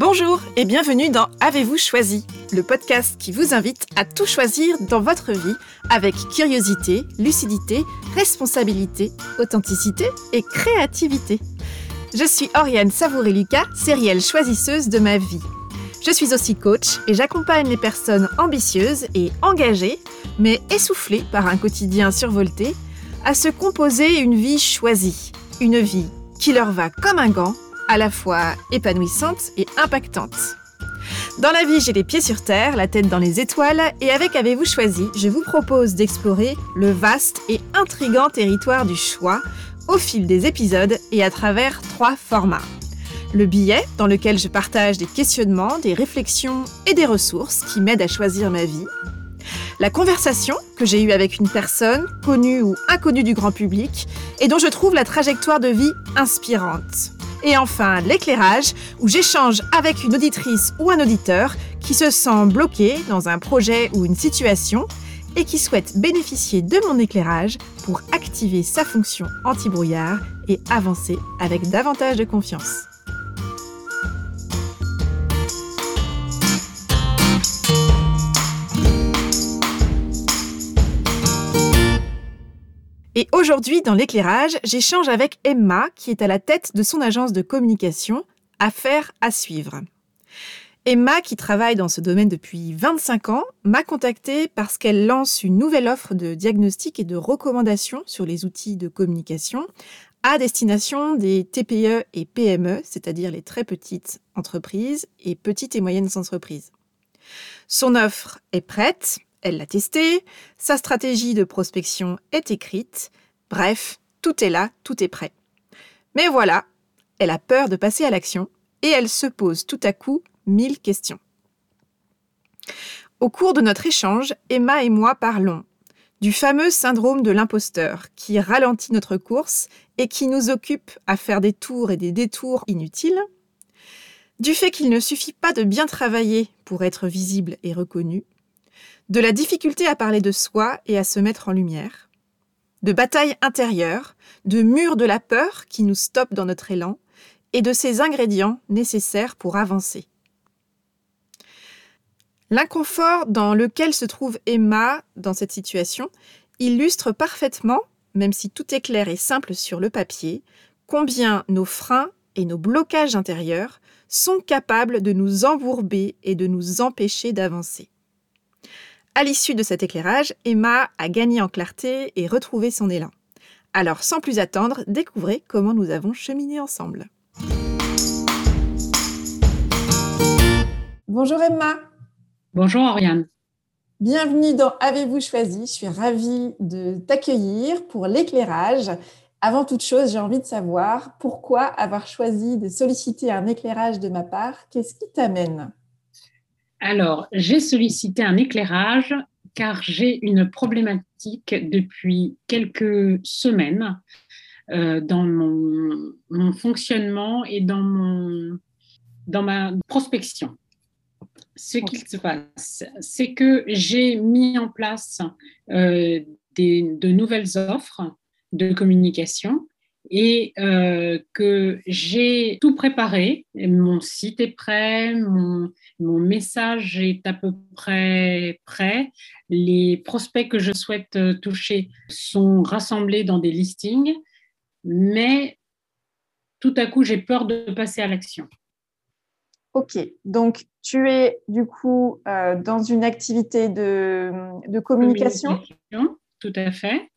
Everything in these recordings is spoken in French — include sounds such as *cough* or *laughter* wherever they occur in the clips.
Bonjour et bienvenue dans Avez-vous choisi, le podcast qui vous invite à tout choisir dans votre vie avec curiosité, lucidité, responsabilité, authenticité et créativité. Je suis Oriane Savouré-Lucas, sérielle choisisseuse de ma vie. Je suis aussi coach et j'accompagne les personnes ambitieuses et engagées, mais essoufflées par un quotidien survolté, à se composer une vie choisie, une vie qui leur va comme un gant, à la fois épanouissante et impactante. Dans la vie, j'ai les pieds sur terre, la tête dans les étoiles, et avec Avez-vous choisi, je vous propose d'explorer le vaste et intrigant territoire du choix au fil des épisodes et à travers trois formats. Le billet, dans lequel je partage des questionnements, des réflexions et des ressources qui m'aident à choisir ma vie. La conversation que j'ai eue avec une personne, connue ou inconnue du grand public, et dont je trouve la trajectoire de vie inspirante. Et enfin, l'éclairage, où j'échange avec une auditrice ou un auditeur qui se sent bloqué dans un projet ou une situation et qui souhaite bénéficier de mon éclairage pour activer sa fonction anti-brouillard et avancer avec davantage de confiance. Et aujourd'hui, dans l'éclairage, j'échange avec Emma, qui est à la tête de son agence de communication, Affaires à suivre. Emma, qui travaille dans ce domaine depuis 25 ans, m'a contactée parce qu'elle lance une nouvelle offre de diagnostic et de recommandations sur les outils de communication à destination des TPE et PME, c'est-à-dire les très petites entreprises et petites et moyennes entreprises. Son offre est prête, elle l'a testée, sa stratégie de prospection est écrite, bref, tout est là, tout est prêt. Mais voilà, elle a peur de passer à l'action et elle se pose tout à coup mille questions. Au cours de notre échange, Emma et moi parlons du fameux syndrome de l'imposteur qui ralentit notre course et qui nous occupe à faire des tours et des détours inutiles, du fait qu'il ne suffit pas de bien travailler pour être visible et reconnu, de la difficulté à parler de soi et à se mettre en lumière, de batailles intérieures, de murs de la peur qui nous stoppent dans notre élan, et de ces ingrédients nécessaires pour avancer. L'inconfort dans lequel se trouve Emma dans cette situation illustre parfaitement, même si tout est clair et simple sur le papier, combien nos freins et nos blocages intérieurs sont capables de nous embourber et de nous empêcher d'avancer. À l'issue de cet éclairage, Emma a gagné en clarté et retrouvé son élan. Alors sans plus attendre, découvrez comment nous avons cheminé ensemble. Bonjour Emma. Bonjour Oriane. Bienvenue dans Avez-vous choisi? Je suis ravie de t'accueillir pour l'éclairage. Avant toute chose, j'ai envie de savoir pourquoi avoir choisi de solliciter un éclairage de ma part? Qu'est-ce qui t'amène? Alors, j'ai sollicité un éclairage car j'ai une problématique depuis quelques semaines euh, dans mon, fonctionnement et dans, mon, dans ma prospection. Ce qu'il se passe, c'est que j'ai mis en place euh, de nouvelles offres de communication et euh, que j'ai tout préparé. Mon site est prêt, mon, mon, message est à peu près prêt. Les prospects que je souhaite euh, toucher sont rassemblés dans des listings, mais tout à coup, j'ai peur de passer à l'action. Ok, donc tu es du coup euh, dans une activité de, de communication? communication Tout à fait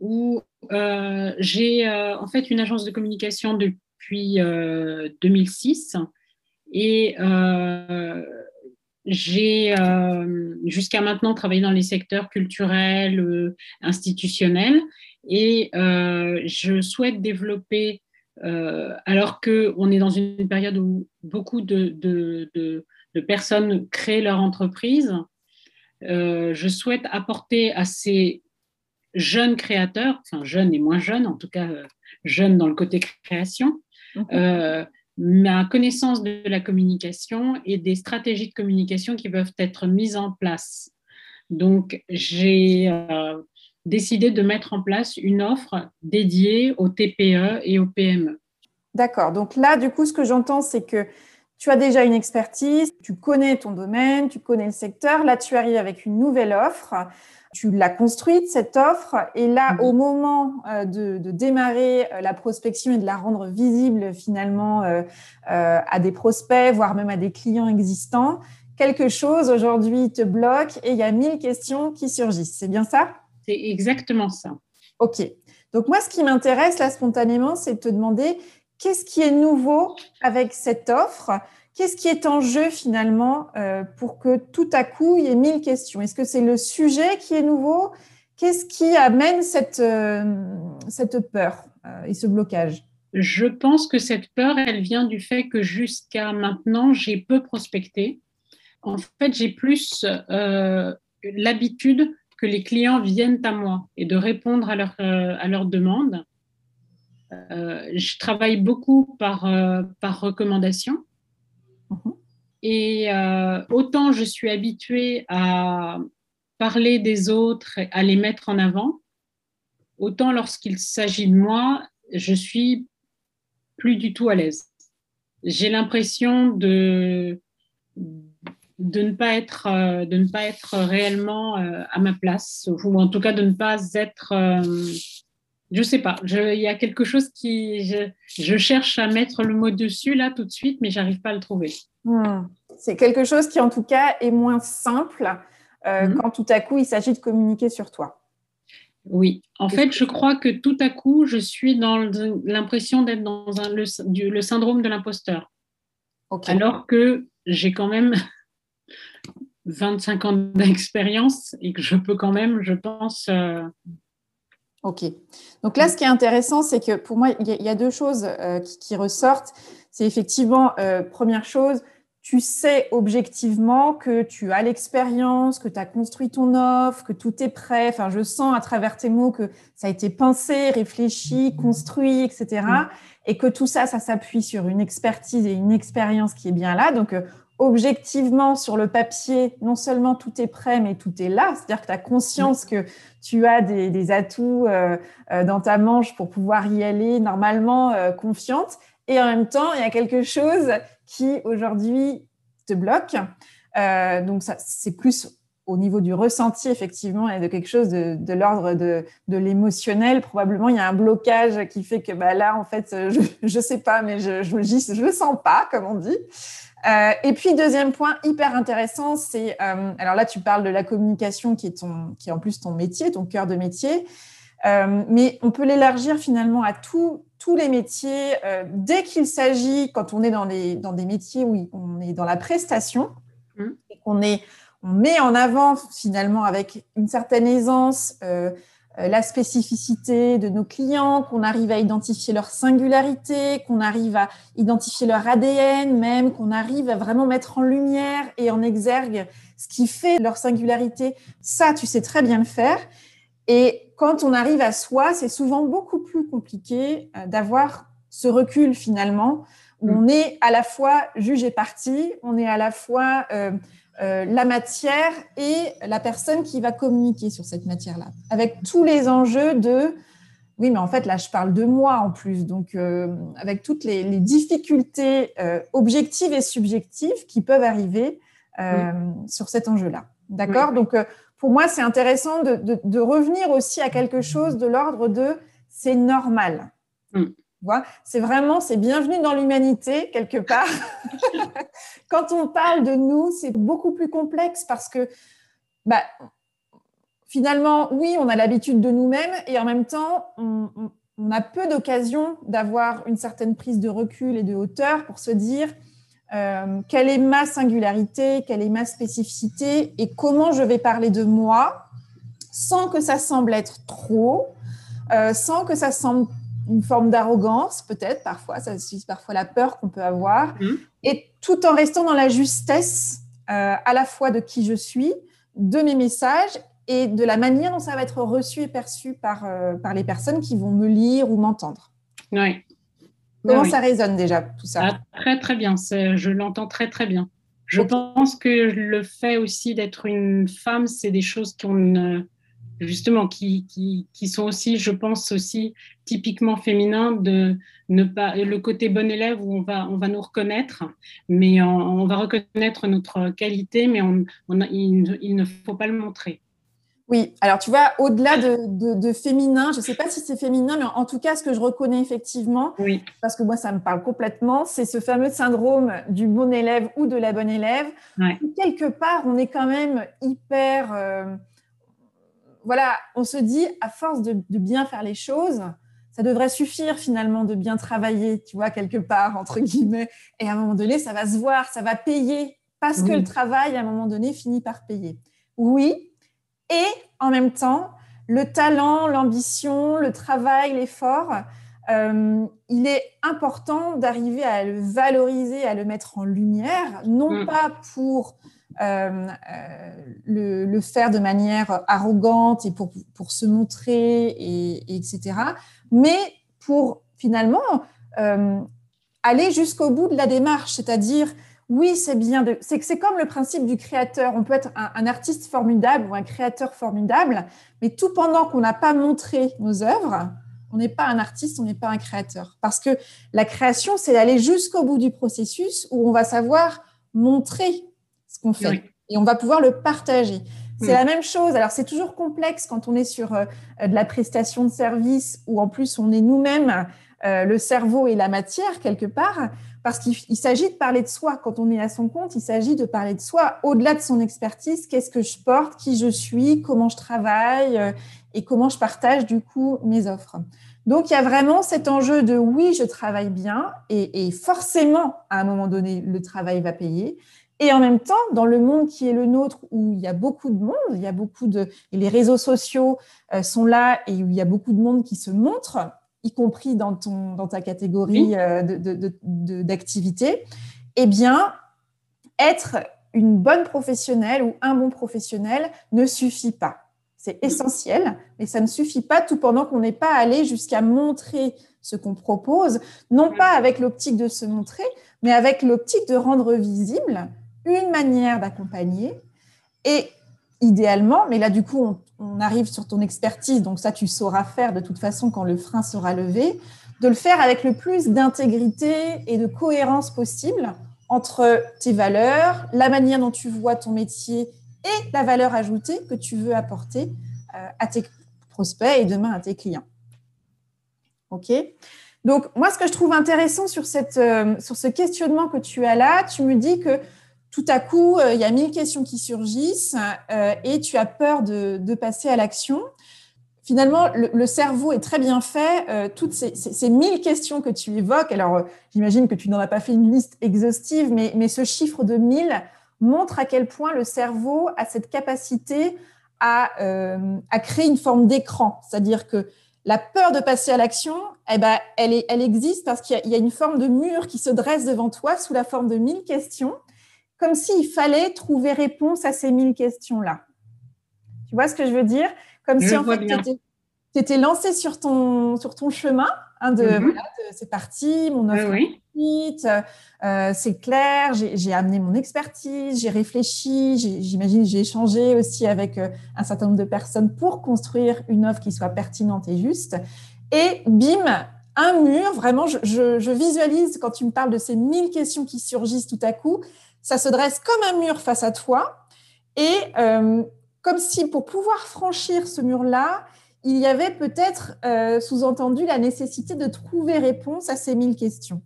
où euh, j'ai euh, en fait une agence de communication depuis 2006 euh, et j'ai jusqu'à maintenant travaillé dans les secteurs culturels, institutionnels. Et je souhaite développer, alors qu'on est dans une période où beaucoup de, personnes créent leur entreprise, je souhaite apporter à ces jeunes créateurs, enfin jeunes et moins jeunes, en tout cas euh, jeunes dans le côté création, mhm. euh, ma connaissance de la communication et des stratégies de communication qui peuvent être mises en place. Donc, j'ai euh, décidé de mettre en place une offre dédiée aux TPE et aux PME. D'accord. Donc là, du coup, ce que j'entends, c'est que tu as déjà une expertise, tu connais ton domaine, tu connais le secteur. Là, tu arrives avec une nouvelle offre. Tu l'as construite, cette offre. Et là, mhm. au moment euh, de, démarrer euh, la prospection et de la rendre visible finalement euh, à des prospects, voire même à des clients existants, quelque chose aujourd'hui te bloque et il y a mille questions qui surgissent. C'est bien ça? C'est exactement ça. OK. Donc moi, ce qui m'intéresse là spontanément, c'est de te demander qu'est-ce qui est nouveau avec cette offre? Qu'est-ce qui est en jeu finalement euh, pour que tout à coup il y ait mille questions? Est-ce que c'est le sujet qui est nouveau? Qu'est-ce qui amène cette, euh, cette peur euh, et ce blocage? Je pense que cette peur, elle vient du fait que jusqu'à maintenant, j'ai peu prospecté. En fait, j'ai plus l'habitude que les clients viennent à moi et de répondre à, leur, à leurs demandes. Je travaille beaucoup par, par recommandation. Mhm. Et euh, autant je suis habituée à parler des autres, à les mettre en avant, autant lorsqu'il s'agit de moi, je suis plus du tout à l'aise. J'ai l'impression de, de, ne pas être, euh, de ne pas être réellement euh, à ma place, ou en tout cas de ne pas être je sais pas. Il y a quelque chose qui. Je, cherche à mettre le mot dessus là tout de suite, mais j'arrive pas à le trouver. Hmm. C'est quelque chose qui, en tout cas, est moins simple euh, hmm. quand tout à coup il s'agit de communiquer sur toi. Oui, en fait, je crois que tout à coup, je suis dans l'impression d'être dans le, syndrome de l'imposteur. Alors que j'ai quand même *laughs* 25 ans d'expérience et que je peux quand même, je pense, euh, Ok. Donc là, ce qui est intéressant, c'est que pour moi, il y, a deux choses euh, qui, ressortent. C'est effectivement, euh, première chose, tu sais objectivement que tu as l'expérience, que tu as construit ton offre, que tout est prêt. Enfin, je sens à travers tes mots que ça a été pensé, réfléchi, construit, etc. Et que tout ça, ça s'appuie sur une expertise et une expérience qui est bien là. Donc, euh, objectivement sur le papier, non seulement tout est prêt, mais tout est là. C'est-à-dire que tu as conscience que tu as des, atouts euh, euh, dans ta manche pour pouvoir y aller normalement euh, confiante. Et en même temps, il y a quelque chose qui aujourd'hui te bloque. donc, c'est plus au niveau du ressenti, effectivement, et de quelque chose de, l'ordre de, l'émotionnel. Probablement, il y a un blocage qui fait que bah, là, en fait, je *laughs* ne sais pas, mais je ne je, le sens pas, comme on dit. Euh, et puis, deuxième point hyper intéressant, c'est, euh, alors là, tu parles de la communication qui est, ton, qui est en plus ton métier, ton cœur de métier, euh, mais on peut l'élargir finalement à tous les métiers. dès qu'il s'agit, quand on est dans, les, dans des métiers où on est dans la prestation, mmh. et qu'on est, on met en avant finalement avec une certaine aisance euh, la spécificité de nos clients, qu'on arrive à identifier leur singularité, qu'on arrive à identifier leur ADN même, qu'on arrive à vraiment mettre en lumière et en exergue ce qui fait leur singularité. Ça, tu sais très bien le faire. Et quand on arrive à soi, c'est souvent beaucoup plus compliqué euh, d'avoir ce recul finalement, où mm. on est à la fois juge et parti, on est à la fois... Euh, euh, la matière et la personne qui va communiquer sur cette matière-là, avec tous les enjeux de oui, mais en fait, là, je parle de moi en plus. Donc, euh, avec toutes les, difficultés euh, objectives et subjectives qui peuvent arriver sur cet enjeu-là. D'accord Donc, pour moi, c'est intéressant de, revenir aussi à quelque chose de l'ordre de c'est normal. Mm. C'est vraiment, c'est bienvenue dans l'humanité quelque part. *laughs* Quand on parle de nous, c'est beaucoup plus complexe parce que bah, finalement, oui, on a l'habitude de nous-mêmes et en même temps, on, a peu d'occasion d'avoir une certaine prise de recul et de hauteur pour se dire euh, quelle est ma singularité, quelle est ma spécificité et comment je vais parler de moi sans que ça semble être trop, euh, sans que ça semble une forme d'arrogance, peut-être, parfois, ça suffit parfois la peur qu'on peut avoir, mmh. et tout en restant dans la justesse euh, à la fois de qui je suis, de mes messages et de la manière dont ça va être reçu et perçu par, euh, par les personnes qui vont me lire ou m'entendre. Oui. Comment ça résonne déjà, tout ça? Ah, Très, très bien. Je l'entends très, très bien. Je pense que le fait aussi d'être une femme, c'est des choses qu'on ne justement, qui, qui, sont aussi, je pense aussi typiquement féminins de ne pas le côté bon élève où on va, on va nous reconnaître, mais on, va reconnaître notre qualité, mais on, il, ne faut pas le montrer. Oui, alors tu vois, au-delà de, féminin, je ne sais pas si c'est féminin, mais en, tout cas, ce que je reconnais effectivement, parce que moi, ça me parle complètement, c'est ce fameux syndrome du bon élève ou de la bonne élève. Quelque part, on est quand même hyper... Euh, voilà, on se dit, à force de, bien faire les choses, ça devrait suffire finalement de bien travailler, tu vois, quelque part, entre guillemets. Et à un moment donné, ça va se voir, ça va payer, parce que le travail, à un moment donné, finit par payer. Oui, et en même temps, le talent, l'ambition, le travail, l'effort, euh, il est important d'arriver à le valoriser, à le mettre en lumière, non mm. pas pour euh, euh, le, faire de manière arrogante et pour, pour se montrer, et, etc., mais pour finalement aller jusqu'au bout de la démarche, c'est-à-dire oui, c'est bien. C'est comme le principe du créateur. On peut être un, artiste formidable ou un créateur formidable, mais tout pendant qu'on n'a pas montré nos œuvres, on n'est pas un artiste, on n'est pas un créateur. Parce que la création, c'est d'aller jusqu'au bout du processus où on va savoir montrer ce qu'on fait et on va pouvoir le partager. C'est la même chose. Alors, c'est toujours complexe quand on est sur euh, de la prestation de service où en plus on est nous-mêmes euh, le cerveau et la matière quelque part parce qu'il s'agit de parler de soi. Quand on est à son compte, il s'agit de parler de soi au-delà de son expertise. Qu'est-ce que je porte, qui je suis, comment je travaille? Euh, et comment je partage du coup mes offres? Donc il y a vraiment cet enjeu de oui, je travaille bien et, forcément à un moment donné le travail va payer. Et en même temps, dans le monde qui est le nôtre, où il y a beaucoup de monde, il y a beaucoup de, et les réseaux sociaux euh, sont là et où il y a beaucoup de monde qui se montre, y compris dans, ton, dans ta catégorie euh, d'activité, eh bien, être une bonne professionnelle ou un bon professionnel ne suffit pas. C'est essentiel, mais ça ne suffit pas tout pendant qu'on n'est pas allé jusqu'à montrer ce qu'on propose, non pas avec l'optique de se montrer, mais avec l'optique de rendre visible une manière d'accompagner et idéalement, mais là du coup on, arrive sur ton expertise, donc ça tu sauras faire de toute façon quand le frein sera levé, de le faire avec le plus d'intégrité et de cohérence possible entre tes valeurs, la manière dont tu vois ton métier et la valeur ajoutée que tu veux apporter euh, à tes prospects et demain à tes clients. OK? Donc, moi, ce que je trouve intéressant sur, cette, euh, sur ce questionnement que tu as là, tu me dis que tout à coup, euh, il y a mille questions qui surgissent euh, et tu as peur de, passer à l'action. Finalement, le, cerveau est très bien fait. Euh, toutes ces, mille questions que tu évoques, alors j'imagine que tu n'en as pas fait une liste exhaustive, mais, mais ce chiffre de mille montre à quel point le cerveau a cette capacité à, à créer une forme d'écran. C'est-à-dire que la peur de passer à l'action, eh ben, elle, elle existe parce qu'il y, y, a une forme de mur qui se dresse devant toi sous la forme de mille questions comme s'il fallait trouver réponse à ces mille questions-là. Tu vois ce que je veux dire? Comme si en fait, tu étais, lancé sur ton, sur ton chemin hein, de, mhm. c'est parti, mon offre oui. Euh, c'est clair, j'ai amené mon expertise, j'ai réfléchi, j'imagine j'ai échangé aussi avec euh, un certain nombre de personnes pour construire une offre qui soit pertinente et juste. Et bim, un mur, vraiment, je, je visualise quand tu me parles de ces mille questions qui surgissent tout à coup, ça se dresse comme un mur face à toi et euh, comme si pour pouvoir franchir ce mur-là, il y avait peut-être euh, sous-entendu la nécessité de trouver réponse à ces mille questions.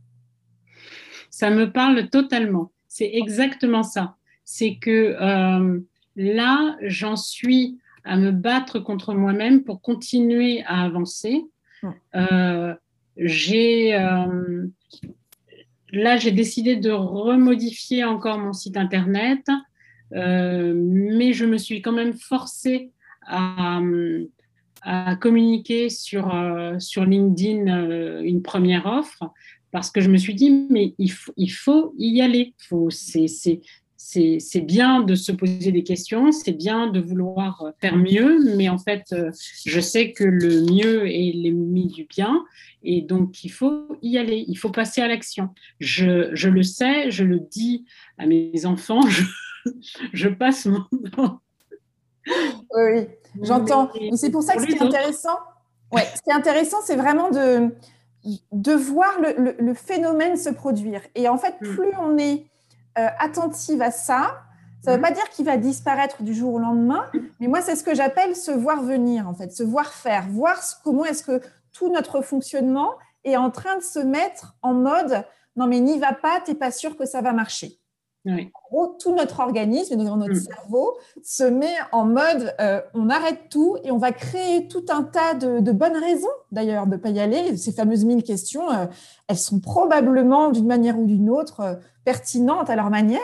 Ça me parle totalement. C'est exactement ça. C'est que euh, là, j'en suis à me battre contre moi-même pour continuer à avancer. J'ai là, j'ai décidé de remodifier encore mon site internet, euh, mais je me suis quand même forcée à, communiquer sur, euh, LinkedIn euh, une première offre parce que je me suis dit, mais il, faut, il faut y aller. C'est c'est bien de se poser des questions, c'est bien de vouloir faire mieux, mais en fait, euh, je sais que le mieux est l'ennemi du bien, et donc il faut y aller, il faut passer à l'action. Je, je, le sais, je le dis à mes enfants, je, *laughs* passe mon Oui, J'entends. C'est pour ça que ce qui est intéressant, ouais, ce qui est intéressant, c'est vraiment de, de voir le, phénomène se produire. Et en fait, mm. plus on est euh, attentive à ça, ça ne veut mm. pas dire qu'il va disparaître du jour au lendemain, mais moi, c'est ce que j'appelle se voir venir, en fait, se voir faire, voir comment est-ce que tout notre fonctionnement est en train de se mettre en mode non, mais n'y va pas, tu n'es pas sûr que ça va marcher. En gros, tout notre organisme, notre mm. cerveau, se met en mode euh, on arrête tout et on va créer tout un tas de, bonnes raisons, d'ailleurs, de ne pas y aller. Ces fameuses mille questions, euh, elles sont probablement, d'une manière ou d'une autre, pertinentes à leur manière.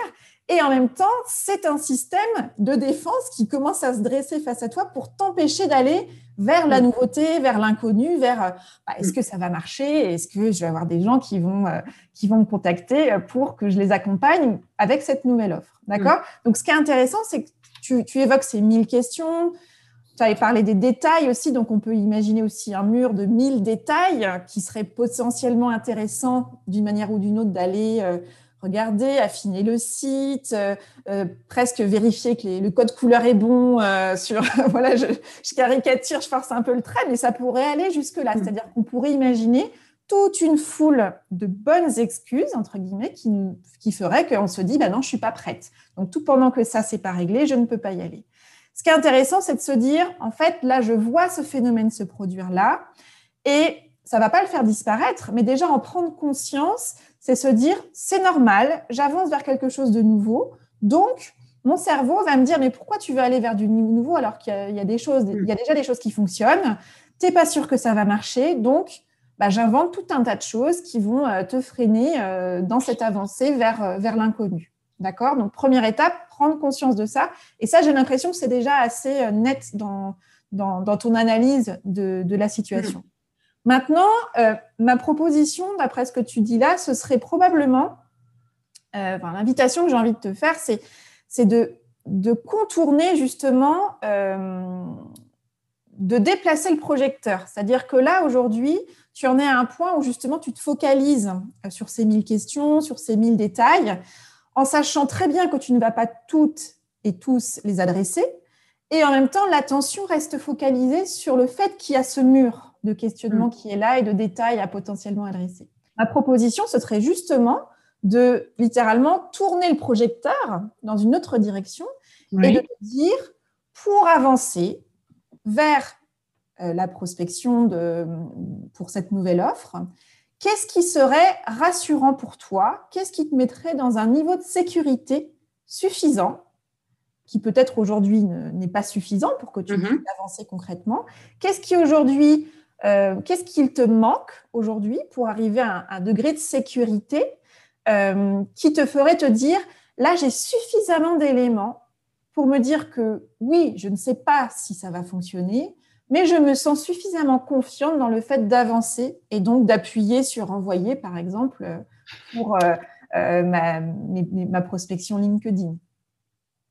Et en même temps, c'est un système de défense qui commence à se dresser face à toi pour t'empêcher d'aller vers la mm. nouveauté, vers l'inconnu, vers euh, bah, est-ce mm. que ça va marcher? Est-ce que je vais avoir des gens qui vont, euh, qui vont me contacter euh, pour que je les accompagne avec cette nouvelle offre? D'accord? Mm. Donc, ce qui est intéressant, c'est que tu, tu évoques ces mille questions. Tu avais parlé des détails aussi, donc on peut imaginer aussi un mur de mille détails qui serait potentiellement intéressant d'une manière ou d'une autre d'aller regarder, affiner le site, euh, euh, presque vérifier que le code couleur est bon. Euh, *laughs* sur voilà, je, caricature, je force un peu le trait, mais ça pourrait aller jusque là. Mm. C'est-à-dire qu'on pourrait imaginer toute une foule de bonnes excuses entre guillemets qui, qui ferait qu'on se dit bah non, je suis pas prête. Donc tout pendant que ça c'est pas réglé, je ne peux pas y aller. Ce qui est intéressant, c'est de se dire en fait là, je vois ce phénomène se produire là et ça va pas le faire disparaître, mais déjà en prendre conscience c'est se dire, c'est normal, j'avance vers quelque chose de nouveau. Donc, mon cerveau va me dire, mais pourquoi tu veux aller vers du nouveau alors qu'il y, a des choses, il y a déjà des choses qui fonctionnent, tu n'es pas sûr que ça va marcher, donc bah, j'invente tout un tas de choses qui vont euh, te freiner euh, dans cette avancée vers, euh, vers l'inconnu. D'accord? Donc, première étape, prendre conscience de ça. Et ça, j'ai l'impression que c'est déjà assez net dans, dans, ton analyse de, de la situation. Maintenant, euh, ma proposition, d'après ce que tu dis là, ce serait probablement, euh, l'invitation que j'ai envie de te faire, c'est de, contourner justement, euh, de déplacer le projecteur. C'est-à-dire que là, aujourd'hui, tu en es à un point où justement tu te focalises sur ces mille questions, sur ces mille détails, en sachant très bien que tu ne vas pas toutes et tous les adresser. Et en même temps, l'attention reste focalisée sur le fait qu'il y a ce mur de questionnement mm. qui est là et de détails à potentiellement adresser. Ma proposition, ce serait justement de littéralement tourner le projecteur dans une autre direction et de dire, pour avancer vers euh, la prospection de, pour cette nouvelle offre, qu'est-ce qui serait rassurant pour toi? Qu'est-ce qui te mettrait dans un niveau de sécurité suffisant qui peut-être aujourd'hui n'est pas suffisant pour que tu mm-hmm. puisses avancer concrètement? Qu'est-ce qui aujourd'hui euh, qu'est-ce qu'il te manque aujourd'hui pour arriver à un, degré de sécurité euh, qui te ferait te dire, là, j'ai suffisamment d'éléments pour me dire que oui, je ne sais pas si ça va fonctionner, mais je me sens suffisamment confiante dans le fait d'avancer et donc d'appuyer sur envoyer, par exemple, pour euh, ma, prospection LinkedIn.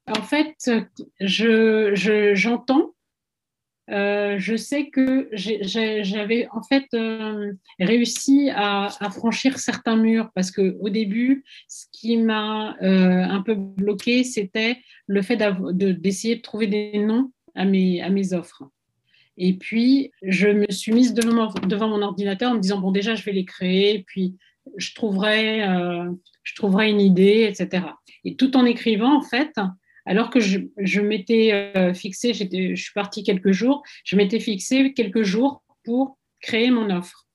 En fait, je, j'entends euh, je sais que j'avais en fait euh, réussi à, franchir certains murs parce que au début, ce qui m'a euh, un peu bloqué, c'était le fait d'essayer de, trouver des noms à mes, offres. Et puis, je me suis mise devant mon, ordinateur en me disant, bon, déjà, je vais les créer, puis je trouverai une idée, etc. Et tout en écrivant, en fait, alors que je, m'étais euh, fixé, je suis partie quelques jours, je m'étais fixé quelques jours pour créer mon offre.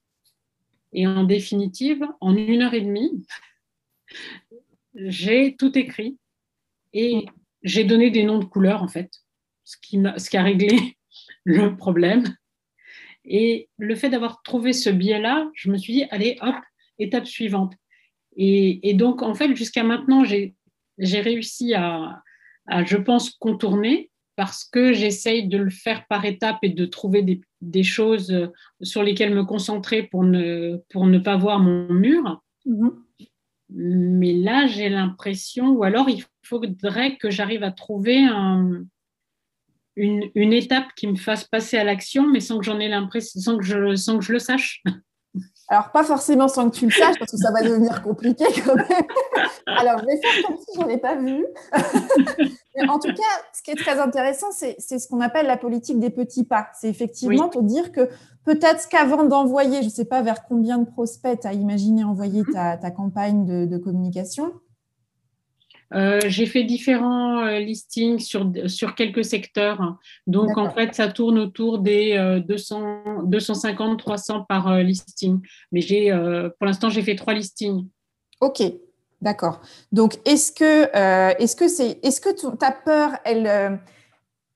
Et en définitive, en une heure et demie, j'ai tout écrit et j'ai donné des noms de couleurs, en fait, ce qui, a, réglé *laughs* le problème. Et le fait d'avoir trouvé ce biais-là, je me suis dit, allez, hop, étape suivante. et donc, en fait, jusqu'à maintenant, j'ai réussi à, je pense, contourner parce que j'essaye de le faire par étapes et de trouver des, choses euh, sur lesquelles me concentrer pour ne, pour ne pas voir mon mur. Mhm. Mais là, j'ai l'impression, ou alors il faudrait que j'arrive à trouver une, une, étape qui me fasse passer à l'action, mais sans que j'en ai l'impression, sans que je, sans que je le sache. *laughs* Alors, pas forcément sans que tu le saches, parce que ça va devenir compliqué quand même. Alors, je vais faire comme si je n'en ai pas vu. *laughs* en tout cas, ce qui est très intéressant, c'est ce qu'on appelle la politique des petits pas. C'est effectivement te dire que peut-être qu'avant d'envoyer, je ne sais pas vers combien de prospects tu as imaginé envoyer mhm. ta, campagne de, communication. Euh, j'ai fait différents euh, listings sur, sur quelques secteurs. Donc, en fait, ça tourne autour des 200, 250, 300 par listing. Mais j'ai, pour l'instant, j'ai fait trois listings. OK, D'accord. Donc, est-ce que, euh, est-ce que, c'est, est-ce que ta peur, elle, euh,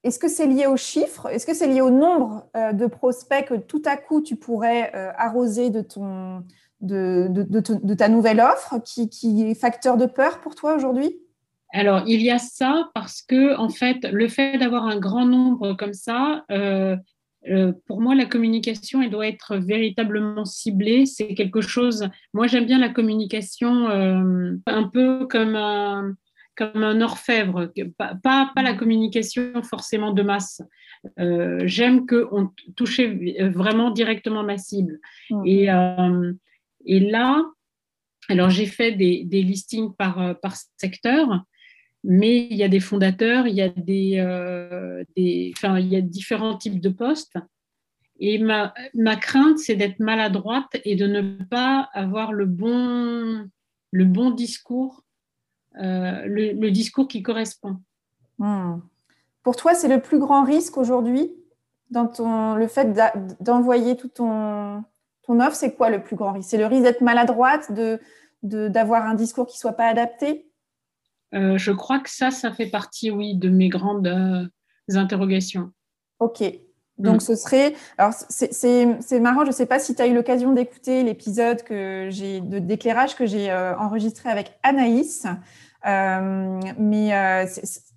est-ce que c'est lié aux chiffres? Est-ce que c'est lié au nombre euh, de prospects que tout à coup tu pourrais arroser de, ton, de, de, ta nouvelle offre qui, qui, est facteur de peur pour toi aujourd'hui? Alors, il y a ça parce que, en fait, le fait d'avoir un grand nombre comme ça, euh, pour moi, la communication, elle doit être véritablement ciblée. C'est quelque chose. Moi, j'aime bien la communication euh, un peu comme un, comme un orfèvre, pas, pas, la communication forcément de masse. Euh, j'aime qu'on touche vraiment directement ma cible. Mmh. Et, et là, alors j'ai fait des, listings par, par secteur mais il y a des fondateurs, il y a, euh, des enfin, il y a différents types de postes. Et ma, ma crainte, c'est d'être maladroite et de ne pas avoir le bon, le bon discours, euh, le, discours qui correspond. Hmm. Pour toi, c'est le plus grand risque aujourd'hui dans ton, le fait d'envoyer tout ton, ton offre C'est quoi le plus grand risque? C'est le risque d'être maladroite, d'avoir de, d'avoir un discours qui ne soit pas adapté? Euh, je crois que ça, ça fait partie, oui, de mes grandes euh, interrogations. Ok. Donc, mm. ce serait. Alors, c'est marrant, je ne sais pas si tu as eu l'occasion d'écouter l'épisode de d'éclairage que j'ai euh, enregistré avec Anaïs. mais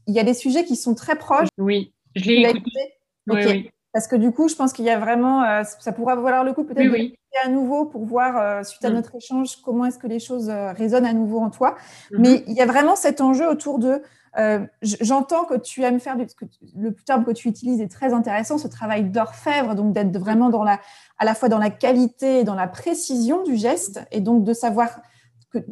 il y a des sujets qui sont très proches. Oui, je l'ai écouté. Oui, oui. Parce que du coup, je pense qu'il y a vraiment, euh, ça pourrait valoir le coup peut-être de à nouveau pour voir, euh, suite à mm. notre échange, comment est-ce que les choses euh, résonnent à nouveau en toi. Mm-hmm. Mais il y a vraiment cet enjeu autour de, j'entends que tu aimes faire, du, que le terme que tu utilises est très intéressant, ce travail d'orfèvre, donc d'être vraiment dans la, à la fois dans la qualité et dans la précision du geste, et donc de savoir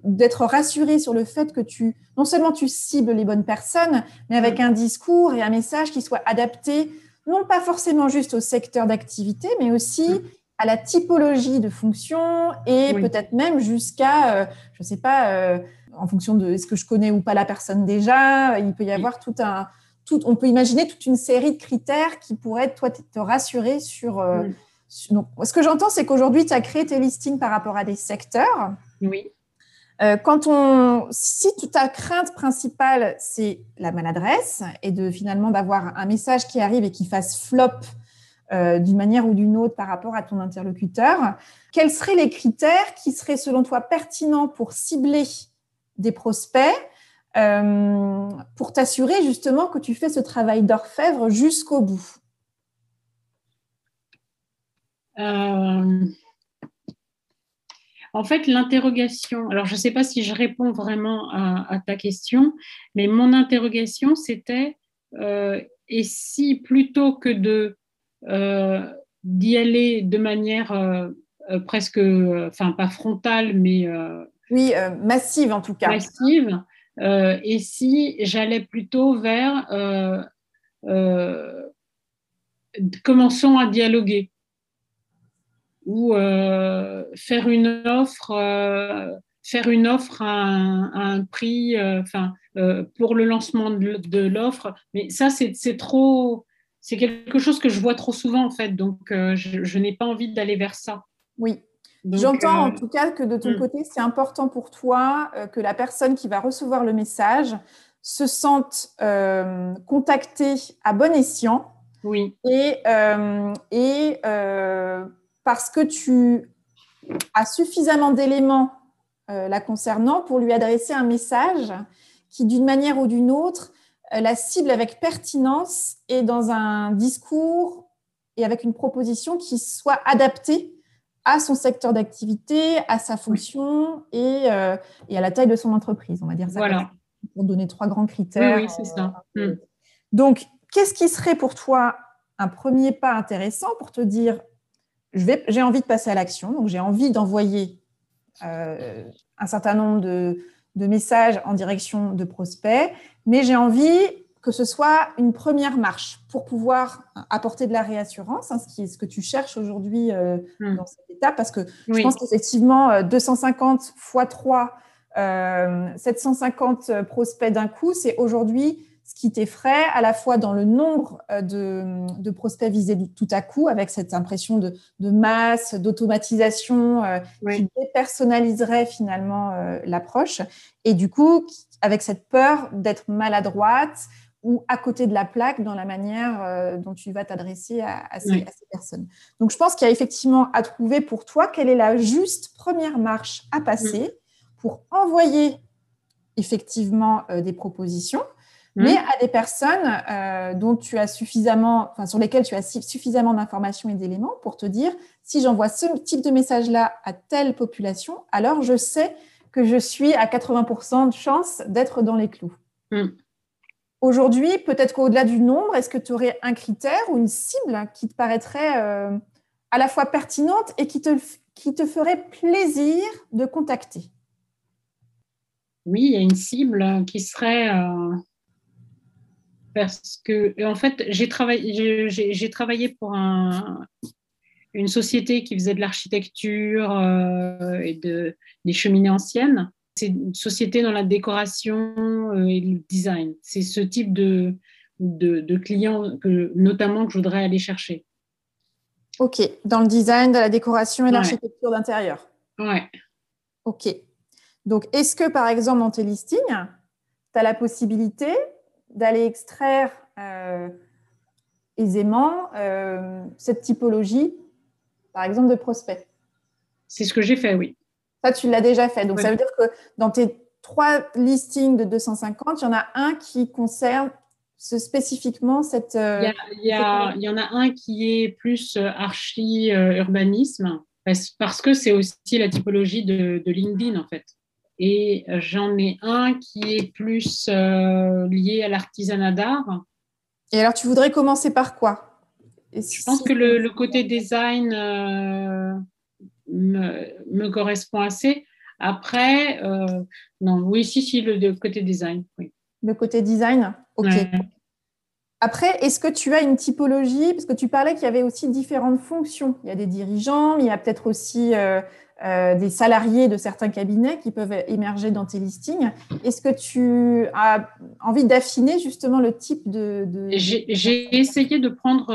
d'être rassuré sur le fait que tu, non seulement tu cibles les bonnes personnes, mais avec mm. un discours et un message qui soit adapté non pas forcément juste au secteur d'activité, mais aussi mm. à la typologie de fonction et peut-être même jusqu'à, euh, je ne sais pas, euh, en fonction de est-ce que je connais ou pas la personne déjà, il peut y avoir tout un, tout, on peut imaginer toute une série de critères qui pourraient toi te rassurer sur. Euh, mm. ce que j'entends, c'est qu'aujourd'hui, tu as créé tes listings par rapport à des secteurs. Oui. Euh, quand on, si ta crainte principale, c'est la maladresse et de finalement d'avoir un message qui arrive et qui fasse flop euh, d'une manière ou d'une autre par rapport à ton interlocuteur, quels seraient les critères qui seraient selon toi pertinents pour cibler des prospects euh, pour t'assurer justement que tu fais ce travail d'orfèvre jusqu'au bout? En fait, l'interrogation, alors je ne sais pas si je réponds vraiment à, ta question, mais mon interrogation, c'était, euh, et si plutôt que de euh, d'y aller de manière euh, presque, enfin pas frontale, mais... oui, massive en tout cas. Massive, et si j'allais plutôt vers... commençons à dialoguer ou euh, faire une offre, euh, faire une offre à un, prix, euh, enfin, pour le lancement de, l'offre. Mais ça, c'est trop, c'est quelque chose que je vois trop souvent en fait, donc je, n'ai pas envie d'aller vers ça. Oui. J'entends en tout cas que de ton hmm. côté, c'est important pour toi que la personne qui va recevoir le message se sente contactée à bon escient. Oui. Et, et parce que tu as suffisamment d'éléments euh, la concernant pour lui adresser un message qui, d'une manière ou d'une autre, euh, la cible avec pertinence et dans un discours et avec une proposition qui soit adaptée à son secteur d'activité, à sa fonction et, euh, et, à la taille de son entreprise, on va dire ça. Voilà. Pour donner trois grands critères. Oui, c'est ça. Donc, qu'est-ce qui serait pour toi un premier pas intéressant pour te dire j'ai envie de passer à l'action, donc j'ai envie d'envoyer euh, un certain nombre de, messages en direction de prospects, mais j'ai envie que ce soit une première marche pour pouvoir apporter de la réassurance, hein, ce, qui est ce que tu cherches aujourd'hui euh, hmm. dans cette étape, parce que je pense qu'effectivement, 250 x 3, 750 prospects d'un coup, c'est aujourd'hui ce qui t'effraie à la fois dans le nombre euh, de, prospects visés tout à coup, avec cette impression de, masse, d'automatisation euh, qui dépersonnaliserait finalement l'approche, et du coup, avec cette peur d'être maladroite ou à côté de la plaque dans la manière euh, dont tu vas t'adresser à, ces, personnes. Donc, je pense qu'il y a effectivement à trouver pour toi quelle est la juste première marche à passer pour envoyer effectivement euh, des propositions, mais à des personnes euh, dont tu as suffisamment, enfin, sur lesquelles tu as suffisamment d'informations et d'éléments pour te dire si j'envoie ce type de message-là à telle population, alors je sais que je suis à 80% de chance d'être dans les clous. Aujourd'hui, peut-être qu'au-delà du nombre, est-ce que tu aurais un critère ou une cible qui te paraîtrait euh, à la fois pertinente et qui te, qui te ferait plaisir de contacter? Oui, il y a une cible qui serait... Euh, parce que, en fait, j'ai travaillé, j'ai, travaillé pour un, une société qui faisait de l'architecture euh, et de, des cheminées anciennes c'est une société dans la décoration euh, et le design. C'est ce type de, de, clients que, notamment que je voudrais aller chercher. Ok, dans le design, dans la décoration et l'architecture d'intérieur. Ouais. Ok. Donc, est-ce que par exemple dans tes listings, tu as la possibilité d'aller extraire euh, aisément euh, cette typologie, par exemple, de prospects C'est ce que j'ai fait, oui. Ça, tu l'as déjà fait. Donc, ça veut dire que dans tes trois listings de 250, il y en a un qui concerne spécifiquement cette. Euh, il, y en a un qui est plus archi-urbanisme, parce, que c'est aussi la typologie de, LinkedIn, en fait. Et euh, j'en ai un qui est plus lié à l'artisanat d'art. Et alors, tu voudrais commencer par quoi? Je pense que le, le, côté design me, correspond assez. Après, euh, non, oui, si, si, le, côté design. Oui. Le côté design, ok. Après, est-ce que tu as une typologie? Parce que tu parlais qu'il y avait aussi différentes fonctions. Il y a des dirigeants, mais il y a peut-être aussi euh, euh, des salariés de certains cabinets qui peuvent émerger dans tes listings. Est-ce que tu as envie d'affiner justement le type de... J'ai essayé de prendre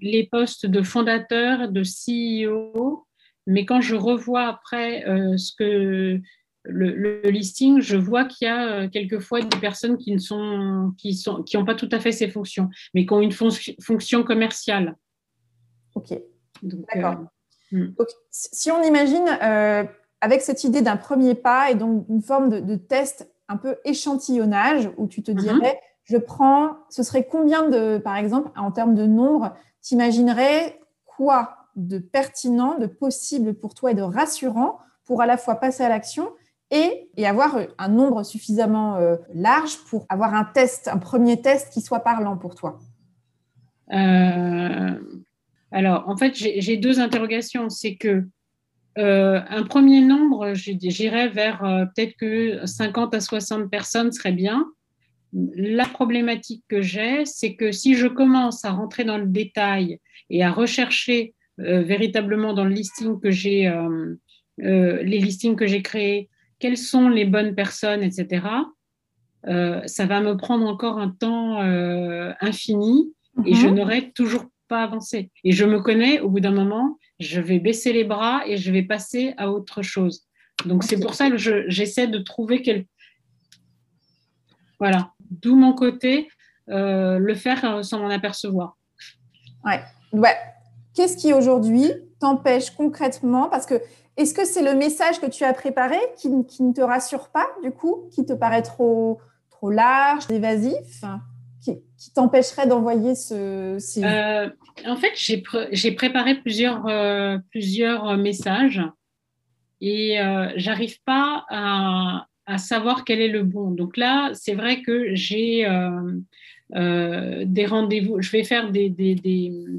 les postes de fondateur, de CEO mais quand je revois après euh, ce que le, listing, je vois qu'il y a euh, quelquefois des personnes qui ne sont qui sont qui n'ont pas tout à fait ces fonctions, mais qui ont une fonction commerciale. Ok. D'accord. Euh, hmm. donc, si on imagine avec cette idée d'un premier pas et donc une forme de, test un peu échantillonnage où tu te mhm. dirais, je prends, ce serait combien de, par exemple, en termes de nombre, t'imaginerais quoi de pertinent, de possible pour toi et de rassurant pour à la fois passer à l'action et, avoir un nombre suffisamment euh, large pour avoir un test, un premier test qui soit parlant pour toi? Euh, Alors, en fait, j'ai deux interrogations. C'est que euh, un premier nombre, j'irais vers peut-être que 50 à 60 personnes serait bien. La problématique que j'ai, c'est que si je commence à rentrer dans le détail et à rechercher euh, véritablement dans le listing que j'ai, euh, euh, les listings que j'ai créés, quelles sont les bonnes personnes, etc. ça va me prendre encore un temps infini et je mhm. n'aurai toujours pas avancé. Et je me connais, au bout d'un moment, je vais baisser les bras et je vais passer à autre chose. Donc c'est pour ça que j'essaie de trouver quel... Voilà, d'où mon côté, le faire sans m'en apercevoir. Ouais. ouais, Qu'est-ce qui aujourd'hui t'empêche concrètement Parce que est-ce que c'est le message que tu as préparé qui, ne te rassure pas, du coup, qui te paraît trop, trop large, évasif, qui, t'empêcherait d'envoyer ce. Euh, en fait, j'ai, préparé plusieurs, euh, plusieurs messages et euh, j'arrive pas à, savoir quel est le bon. Donc là, c'est vrai que j'ai euh, des rendez-vous. Je vais faire des,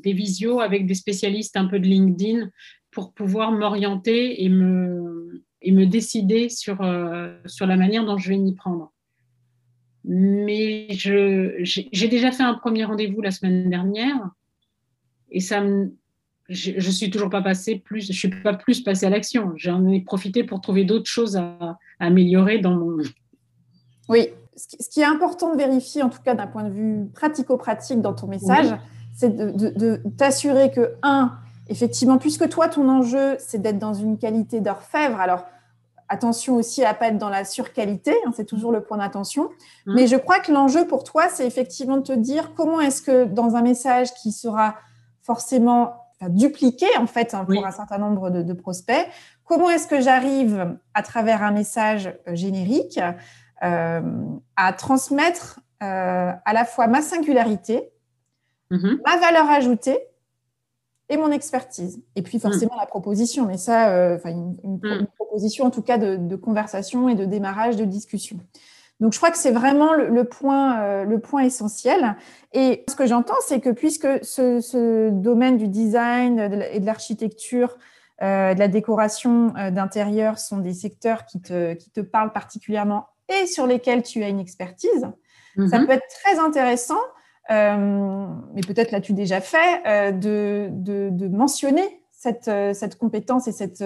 visios avec des spécialistes un peu de LinkedIn pour pouvoir m'orienter et me, décider sur, euh, sur la manière dont je vais m'y prendre. Mais j'ai déjà fait un premier rendez-vous la semaine dernière et ça me, je, ne suis toujours pas passée plus, je suis pas plus passée à l'action. J'en ai profité pour trouver d'autres choses à, améliorer dans mon. Oui, ce qui est important de vérifier, en tout cas d'un point de vue pratico-pratique dans ton message, c'est de, t'assurer que, un, effectivement, puisque toi, ton enjeu, c'est d'être dans une qualité d'orfèvre, alors attention aussi à pas être dans la surqualité, hein, c'est toujours le point d'attention. Mmh. Mais je crois que l'enjeu pour toi, c'est effectivement de te dire comment est-ce que dans un message qui sera forcément dupliqué en fait hein, pour un certain nombre de, prospects, comment est-ce que j'arrive à travers un message euh, générique euh, à transmettre euh, à la fois ma singularité, mmh ma valeur ajoutée et mon expertise. Et puis forcément la proposition, mais ça, euh, une, une, proposition en tout cas de, conversation et de démarrage de discussion. Donc je crois que c'est vraiment le, point, euh, le point essentiel. Et ce que j'entends, c'est que puisque ce, domaine du design et de l'architecture, euh, de la décoration d'intérieur sont des secteurs qui te, qui te parlent particulièrement et sur lesquels tu as une expertise, ça mm-hmm. peut être très intéressant euh, mais peut-être l'as-tu déjà fait, euh, de, mentionner cette, euh, cette, compétence et cette,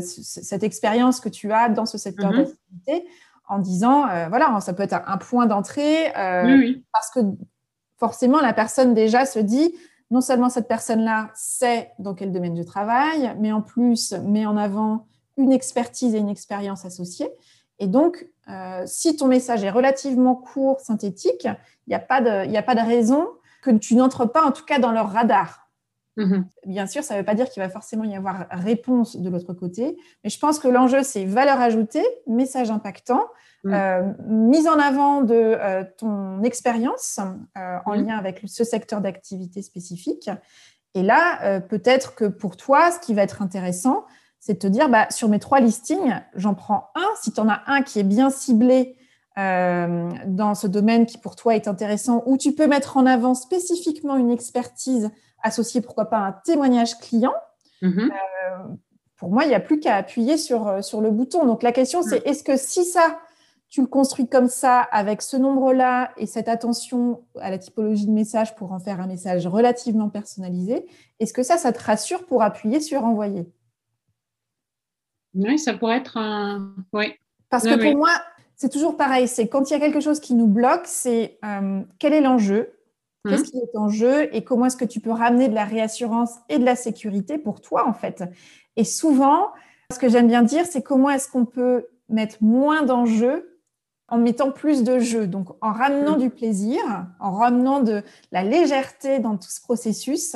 cette expérience que tu as dans ce secteur mhm. d'activité en disant, voilà, ça peut être un point d'entrée, parce que forcément, la personne déjà se dit, non seulement cette personne-là sait dans quel domaine je travaille, mais en plus met en avant une expertise et une expérience associée. Et donc, euh, si ton message est relativement court, synthétique, il n'y a, pas de, a pas de raison que tu n'entres pas, en tout cas, dans leur radar. Mm-hmm. Bien sûr, ça ne veut pas dire qu'il va forcément y avoir réponse de l'autre côté, mais je pense que l'enjeu, c'est valeur ajoutée, message impactant, mm. euh, mise en avant de euh, ton expérience en mm. lien avec ce secteur d'activité spécifique. Et là, peut-être que pour toi, ce qui va être intéressant, c'est de te dire, bah, sur mes trois listings, j'en prends un. Si tu en as un qui est bien ciblé euh, dans ce domaine qui pour toi est intéressant, où tu peux mettre en avant spécifiquement une expertise associée, pourquoi pas, à un témoignage client, mm-hmm. euh, pour moi, il n'y a plus qu'à appuyer sur, euh, sur le bouton. Donc la question, c'est mm. est-ce que si ça, tu le construis comme ça, avec ce nombre-là et cette attention à la typologie de message pour en faire un message relativement personnalisé, est-ce que ça, ça te rassure pour appuyer sur envoyer? Oui, ça pourrait être un. Oui. Parce que pour moi, c'est toujours pareil. C'est quand il y a quelque chose qui nous bloque, c'est euh, quel est l'enjeu? Qu'est-ce hum. qui est en jeu et comment est-ce que tu peux ramener de la réassurance et de la sécurité pour toi, en fait? Et souvent, ce que j'aime bien dire, c'est comment est-ce qu'on peut mettre moins d'enjeux en mettant plus de jeu. Donc, en ramenant hum. du plaisir, en ramenant de la légèreté dans tout ce processus.